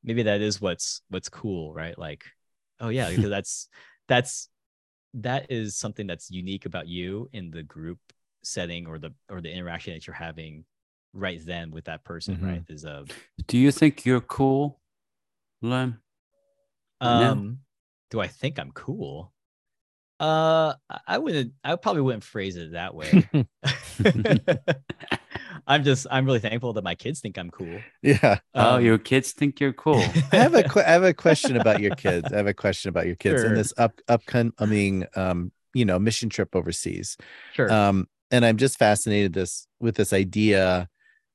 maybe that is what's what's cool right like oh yeah because that's that's that is something that's unique about you in the group setting or the or the interaction that you're having right then with that person Mhm. right is a Do you think you're cool, now? Um, do I think I'm cool? Uh, I wouldn't. I probably wouldn't phrase it that way. I'm just. I'm really thankful that my kids think I'm cool. Yeah. oh, Um, your kids think you're cool. I have a que- I have a question about your kids. I have a question about your kids Sure. in this up upcoming um you know mission trip overseas. sure. Um, and I'm just fascinated this with this idea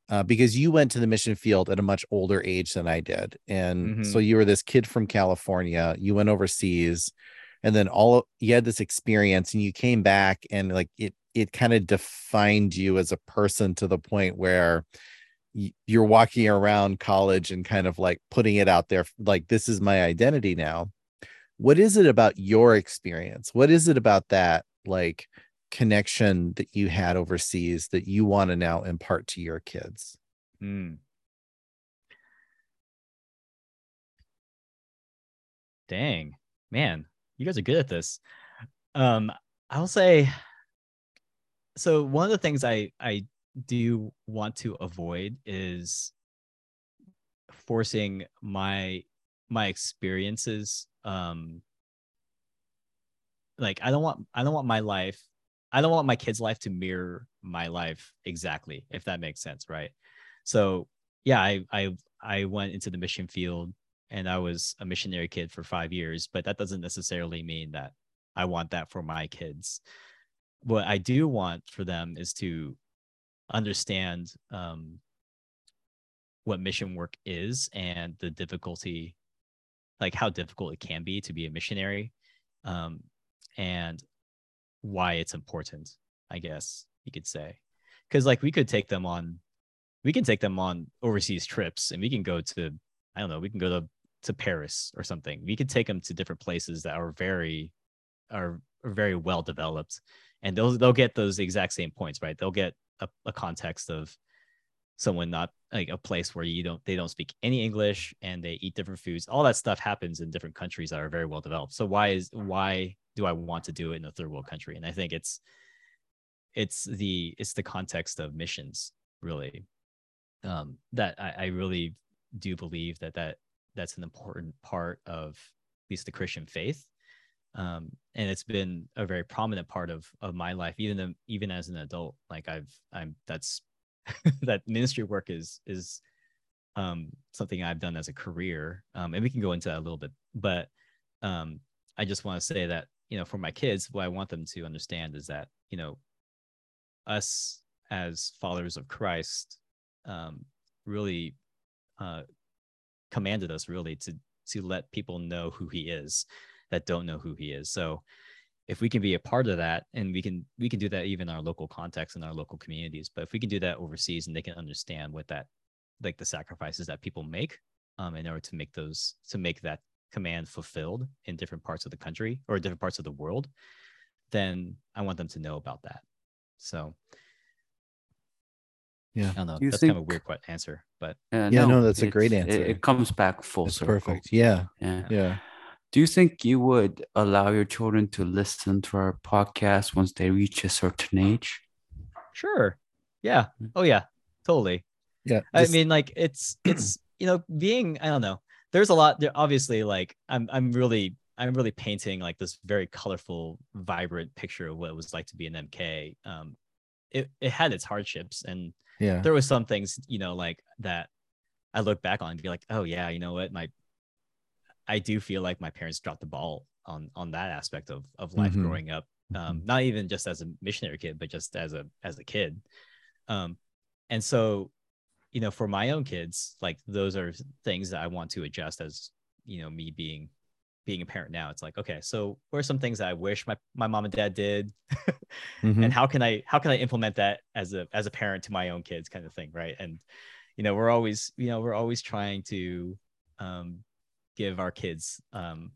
uh, because you went to the mission field at a much older age than I did, and so you were this kid from California. You went overseas, and then all you had this experience, and you came back, and like it it kind of defined you as a person to the point where you're walking around college and kind of like putting it out there like this is my identity now what is it about your experience what is it about that like connection that you had overseas that you want to now impart to your kids Mm. Dang, man, you guys are good at this. Um, I'll say. So one of the things I I do want to avoid is forcing my my experiences. Um, like I don't want I don't want my life. I don't want my kids' life to mirror my life exactly, if that makes sense, right? so yeah i i i went into the mission field and i was a missionary kid for five years but that doesn't necessarily mean that i want that for my kids what i do want for them is to understand um, what mission work is and the difficulty like how difficult it can be to be a missionary um, and why it's important i guess you could say. Because like we could take them on we can take them on overseas trips and we can go to i don't know we can go to to paris or something. We could take them to different places that are very are, very well developed. And they'll they'll get those exact same points right? They'll get a, a context of someone not like a place where you don't they don't speak any english and they eat different foods. All that stuff happens in different countries that are very well developed. So why is why do i want to do it in a third world country? And i think it's it's the it's the context of missions really um, that I, I really do believe that that that's an important part of at least the Christian faith, um, and it's been a very prominent part of of my life, even even as an adult. Like I've I'm that's that ministry work is is um, something I've done as a career, um, and we can go into that a little bit. But um, I just want to say that you know for my kids, what I want them to understand is that you know us as followers of Christ um, really uh, commanded us really to to let people know who he is that don't know who he is so if we can be a part of that and we can we can do that even in our local context in our local communities but if we can do that overseas and they can understand what that like the sacrifices that people make um, in order to make those to make that command fulfilled in different parts of the country or different parts of the world then i want them to know about that so Yeah. I don't know. Do you That's kind of a weird que- answer, but Uh, Yeah, no, that's a great answer. It, it comes back full That's circle. perfect yeah Yeah. yeah Do you think you would allow your children to listen to our podcast once they reach a certain age? sure. Yeah. Oh yeah. Totally. yeah I mean, like it's it's you know being I don't know. There's a lot. There obviously like I'm I'm really I'm really painting like this very colorful, vibrant picture of what it was like to be an MK. Um, it, it had its hardships and Yeah. there was some things you know like that i look back on and be like oh yeah you know what my i do feel like my parents dropped the ball on on that aspect of of life Mhm. growing up um not even just as a missionary kid but just as a as a kid. Um and so you know for my own kids like those are things that i want to adjust as you know me being being a parent now. It's like okay so what are some things that i wish my, my mom and dad did? Mhm. and how can i how can i implement that as a as a parent to my own kids kind of thing right? And you know we're always you know we're always trying to um give our kids um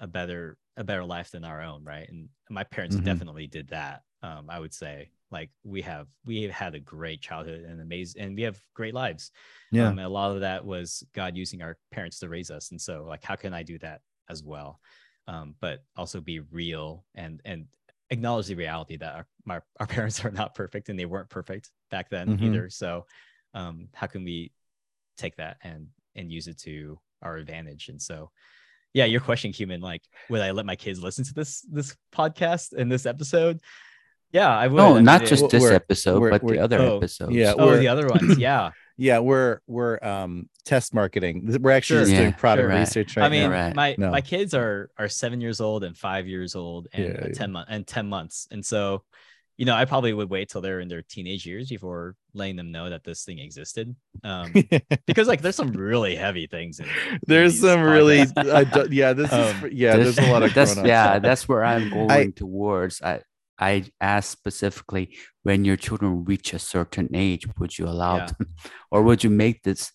a better a better life than our own right and my parents Mhm. definitely did that um i would say like we have we have had a great childhood and amazing and we have great lives Yeah. um, and a lot of that was god using our parents to raise us and so like how can i do that as well um but also be real and and acknowledge the reality that our, my, our parents are not perfect and they weren't perfect back then Mhm. either so um how can we take that and and use it to our advantage and so yeah your question human like would i let my kids listen to this this podcast and this episode yeah i would I No, mean, not it- just this we're- episode, we're- but we're- the other oh, episodes. yeah, oh the other ones yeah Yeah, we're we're um test marketing. We're actually Sure. just doing product sure. Right. research right I mean, now. My No. my kids are are seven years old and five years old and Yeah, uh, yeah. ten months and ten months, and so, you know, I probably would wait till they're in their teenage years before letting them know that this thing existed, um, because like there's some really heavy things. In, in There's these some really uh, d- yeah, this is Um, for- yeah, This- there's a lot of that's grown-ups. yeah that's where i'm going I- towards i i asked specifically when your children reach a certain age would you allow Yeah. them or would you make this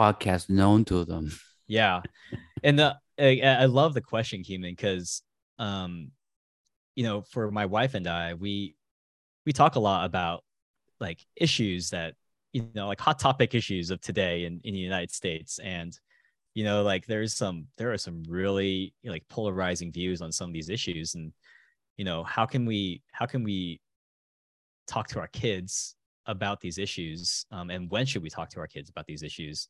podcast known to them yeah and the I, I love the question human because um you know for my wife and i we we talk a lot about like issues that you know like hot topic issues of today in, in the united states. And you know like there's some there are some really like polarizing views on some of these issues. And you know how can we how can we talk to our kids about these issues? Um, and when should we talk to our kids about these issues?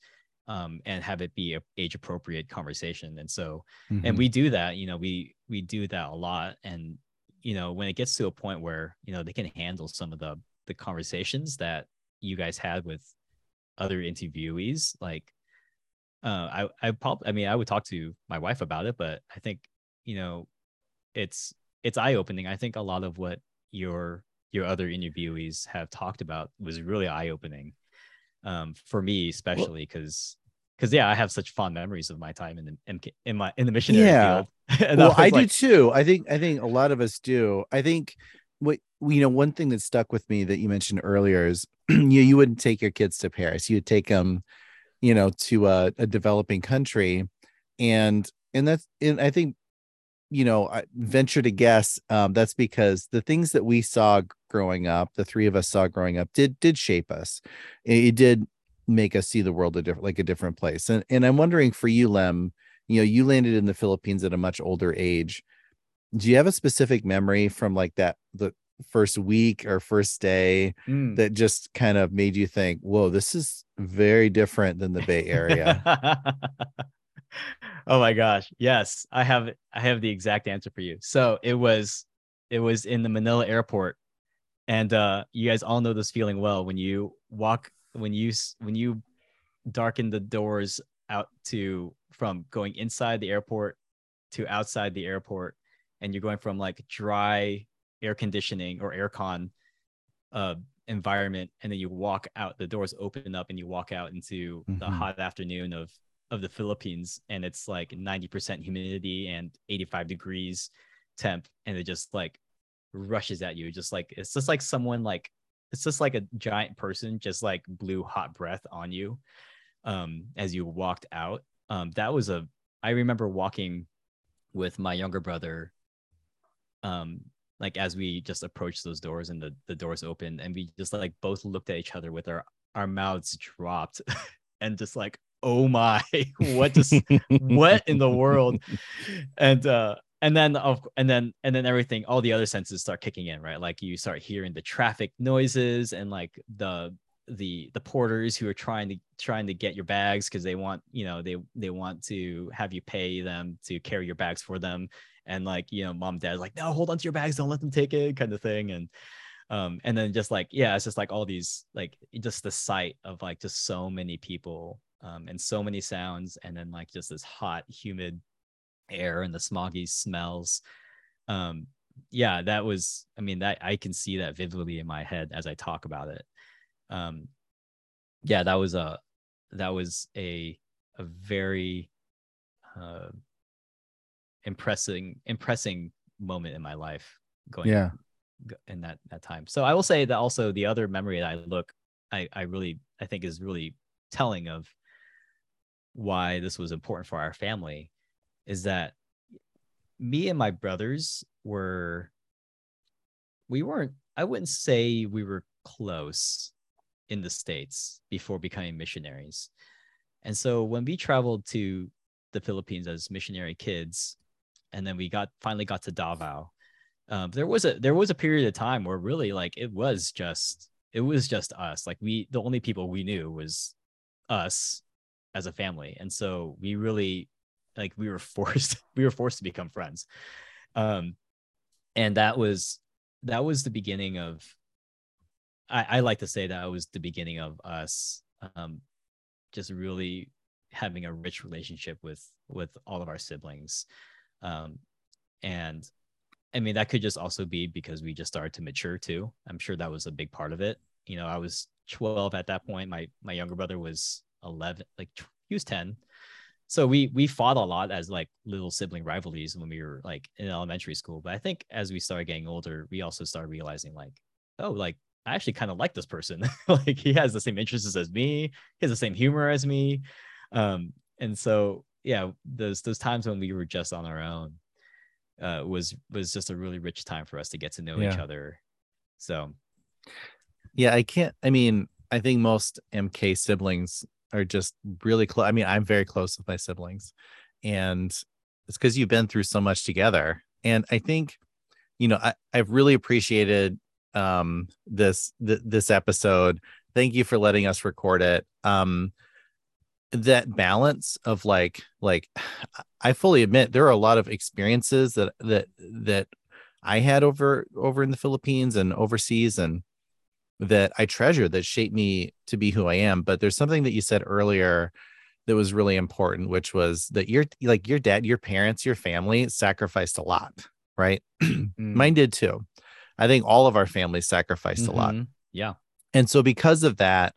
Um, and have it be a age appropriate conversation. And so Mhm. and we do that you know we we do that a lot. And you know when it gets to a point where you know they can handle some of the the conversations that you guys had with other interviewees like uh i i probably i mean i would talk to my wife about it but i think you know it's it's eye-opening. I think a lot of what your your other interviewees have talked about was really eye-opening um for me especially because because yeah i have such fond memories of my time in the in, in my in the missionary Yeah. field well, I do too. I think I think a lot of us do. I think what you know, one thing that stuck with me that you mentioned earlier is you you wouldn't take your kids to Paris. You'd take them, you know, to a, a developing country, and and that's and I think you know I venture to guess um, that's because the things that we saw growing up, the three of us saw growing up, did did shape us. It, it did make us see the world a different like a different place. And and I'm wondering for you, Lem, you know, you landed in the Philippines at a much older age. Do you have a specific memory from like that the first week or first day mm. that just kind of made you think, whoa, this is very different than the Bay Area? oh my gosh yes i have i have the exact answer for you so it was it was in the manila airport and uh you guys all know this feeling well when you walk when you when you darken the doors out to from going inside the airport to outside the airport and you're going from like dry air conditioning or aircon uh environment and then you walk out the doors open up and you walk out into the Mhm. hot afternoon of of the Philippines and it's like 90% humidity and 85 degrees temp and it just like rushes at you just like it's just like someone like it's just like a giant person just like blew hot breath on you um as you walked out. Um that was a i remember walking with my younger brother um like as we just approached those doors and the, the doors opened and we just like both looked at each other with our our mouths dropped and just like oh my what just what in the world? And uh and then of and then and then everything all the other senses start kicking in right? Like you start hearing the traffic noises and like the the the porters who are trying to trying to get your bags because they want you know they they want to have you pay them to carry your bags for them. And like you know mom dad's like no hold on to your bags. Don't let them take it kind of thing. And um and then just like yeah it's just like all these like just the sight of like just so many people um and so many sounds. And then like just this hot humid air and the smoggy smells. Um yeah that was i mean that i can see that vividly in my head as i talk about it. Um yeah that was a that was a a very uh impressing impressing moment in my life going Yeah. in that that time. So i will say that also the other memory that i look i i really i think is really telling of why this was important for our family is that me and my brothers were we weren't i wouldn't say we were close in the states before becoming missionaries. And so when we traveled to the philippines as missionary kids and then we got finally got to davao um, there was a there was a period of time where really like it was just it was just us. Like we the only people we knew was us as a family. And so we really like we were forced we were forced to become friends. Um and that was that was the beginning of i i like to say that was the beginning of us um just really having a rich relationship with with all of our siblings. Um and i mean that could just also be because we just started to mature too. I'm sure that was a big part of it. You know i was 12 at that point. My my younger brother was 11 like he was 10 so we we fought a lot as like little sibling rivalries when we were like in elementary school but i think as we started getting older we also started realizing like oh like i actually kind of like this person. Like he has the same interests as me. He has the same humor as me. Um and so yeah those those times when we were just on our own uh was was just a really rich time for us to get to know each other. So Yeah, I can't. I mean, I think most MK siblings are just really close. I mean, I'm very close with my siblings, and it's because you've been through so much together. And I think, you know, I, I've really appreciated um this th- this episode. Thank you for letting us record it. Um, that balance of like like I fully admit there are a lot of experiences that that that I had over over in the Philippines and overseas and that I treasure that shaped me to be who I am. But there's something that you said earlier that was really important, which was that your like your dad, your parents, your family sacrificed a lot, right? mm, Mine did too. I think all of our families sacrificed a lot. mhm, yeah And so because of that,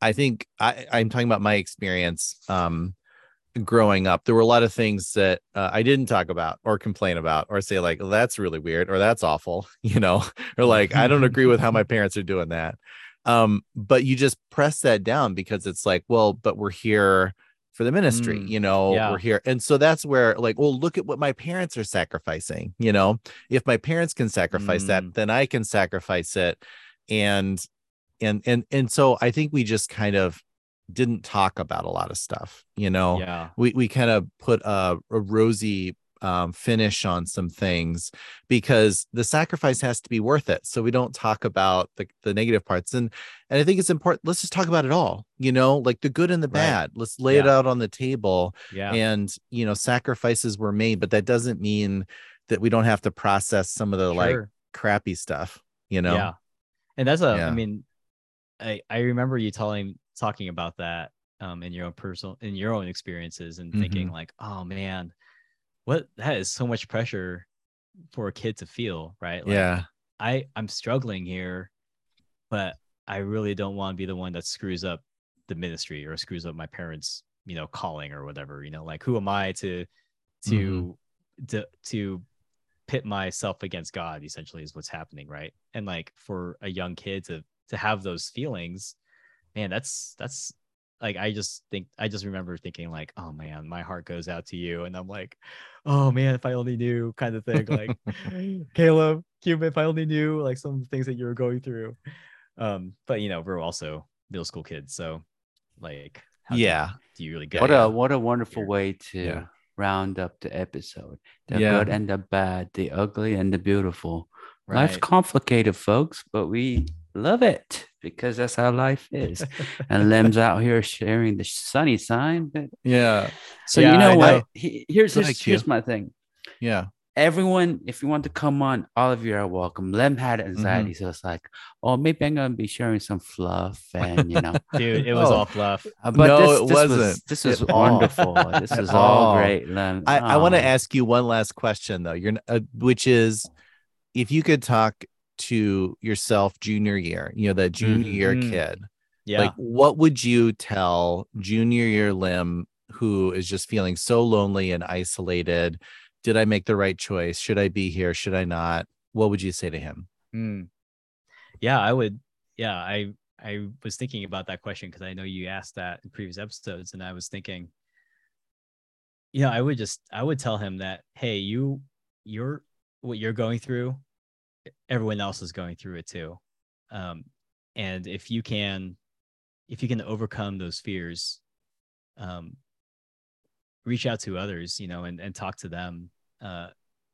I think I, I'm talking about my experience um growing up. There were a lot of things that uh, I didn't talk about or complain about or say like, "Oh, that's really weird or that's awful, you know, or like I don't agree with how my parents are doing that. Um, but you just press that down because it's like, well, but we're here for the ministry, Mm, you know, yeah. we're here. And so that's where like, well, look at what my parents are sacrificing, you know. If my parents can sacrifice Mm. that, then I can sacrifice it. And and and and so I think we just kind of didn't talk about a lot of stuff, you know. yeah We we kind of put a, a rosy um, finish on some things because the sacrifice has to be worth it. So we don't talk about the, the negative parts. And and I think it's important. Let's just talk about it all, you know, like the good and the Right. bad. Let's lay it out on the table. yeah And you know, sacrifices were made, but that doesn't mean that we don't have to process some of the like crappy stuff, you know. Yeah. And that's a I Yeah. mean, I I remember you telling talking about that um in your own personal in your own experiences and thinking Mm-hmm. like, oh man, what that is so much pressure for a kid to feel, right? Like, yeah. I I'm struggling here, but I really don't want to be the one that screws up the ministry or screws up my parents, you know, calling or whatever. You know, like who am I to to to, to pit myself against God? Essentially, is what's happening, right? And like for a young kid to to have those feelings, man, that's that's like I just think I just remember thinking like, oh man, my heart goes out to you, and I'm like, oh man, if I only knew, kind of thing. Like, Caleb, Cuban, if I only knew like some of the things that you were going through. Um, but you know, we're also middle school kids, so like, how do you- Yeah. do you really get what a what a wonderful Here. way to Yeah. round up the episode. The Yeah. good and the bad, the ugly and the beautiful. Life's complicated, folks, but we love it because that's how life is. and Lem's out here sharing the sunny sign. But Yeah. so Yeah, you know I what? know. He, here's here's, here's my thing. Yeah. everyone, if you want to come on, all of you are welcome. Lem had anxiety, so it's like, oh, maybe I'm gonna be sharing some fluff, and you know, Dude, it was Oh. all fluff. Uh, but No, this, it this was wasn't this was wonderful. this was all all. great, Lem. I, I want to Oh. ask you one last question though. You're uh, which is if you could talk to yourself junior year, you know, that junior year Mhm. kid, Yeah. like what would you tell junior year Lem who is just feeling so lonely and isolated? Did I make the right choice? Should I be here? Should I not? What would you say to him? Mm. Yeah, I would. Yeah, I I was thinking about that question because I know you asked that in previous episodes, and I was thinking, you know, I would just I would tell him that, hey, you you're what you're going through, everyone else is going through it too, um, and if you can, if you can overcome those fears, um, reach out to others, you know, and and talk to them, uh,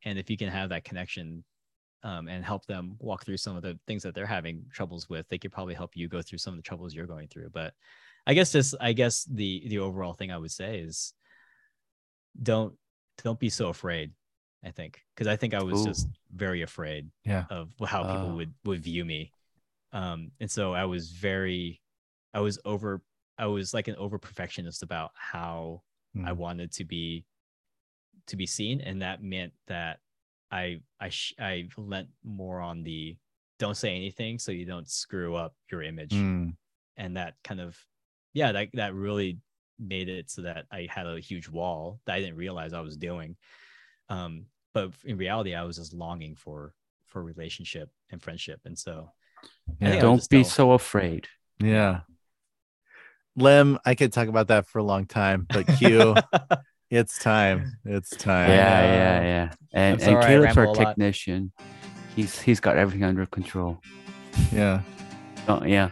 and if you can have that connection um, and help them walk through some of the things that they're having troubles with they could probably help you go through some of the troubles you're going through. But i guess just i guess the the overall thing i would say is don't don't be so afraid i think because i think i was just very afraid Yeah. of how people Oh. would would view me um and so i was very i was over i was like an over perfectionist about how I Mm. wanted to be to be seen, and that meant that I I sh- I lent more on the don't say anything so you don't screw up your image, Mm. and that kind of yeah that that really made it so that I had a huge wall that I didn't realize I was doing. Um, but in reality, I was just longing for for relationship and friendship, and so I Yeah. think I would Don't be tell- so afraid. Yeah. Lem, I could talk about that for a long time, but Q, it's time. It's time. Yeah, know. yeah, yeah. And, and sorry, Caleb's our ramble a lot. technician. He's he's got everything under control. Yeah. Oh, yeah.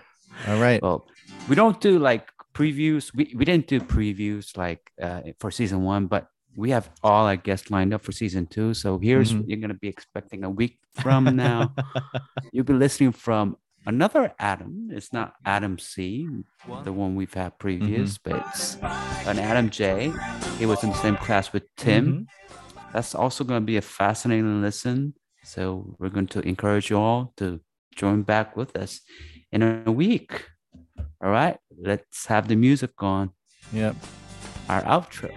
All right. Well, we don't do like previews. We we didn't do previews like uh, for season one, but we have all our guests lined up for season two. So here's Mhm. what you're gonna be expecting a week from now. You'll be listening from another Adam. It's not Adam C, the one we've had previous, but it's an Adam J. He was in the same class with Tim. That's also going to be a fascinating listen. So we're going to encourage you all to join back with us in a week. All right, let's have the music on. Yep. Our outro.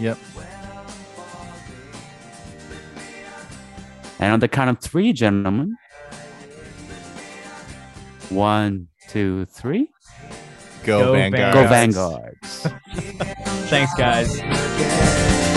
Yep. And on the count of three, gentlemen. One, two, three. Go, Go Vanguard. Go Vanguards. Vanguards. Thanks, guys.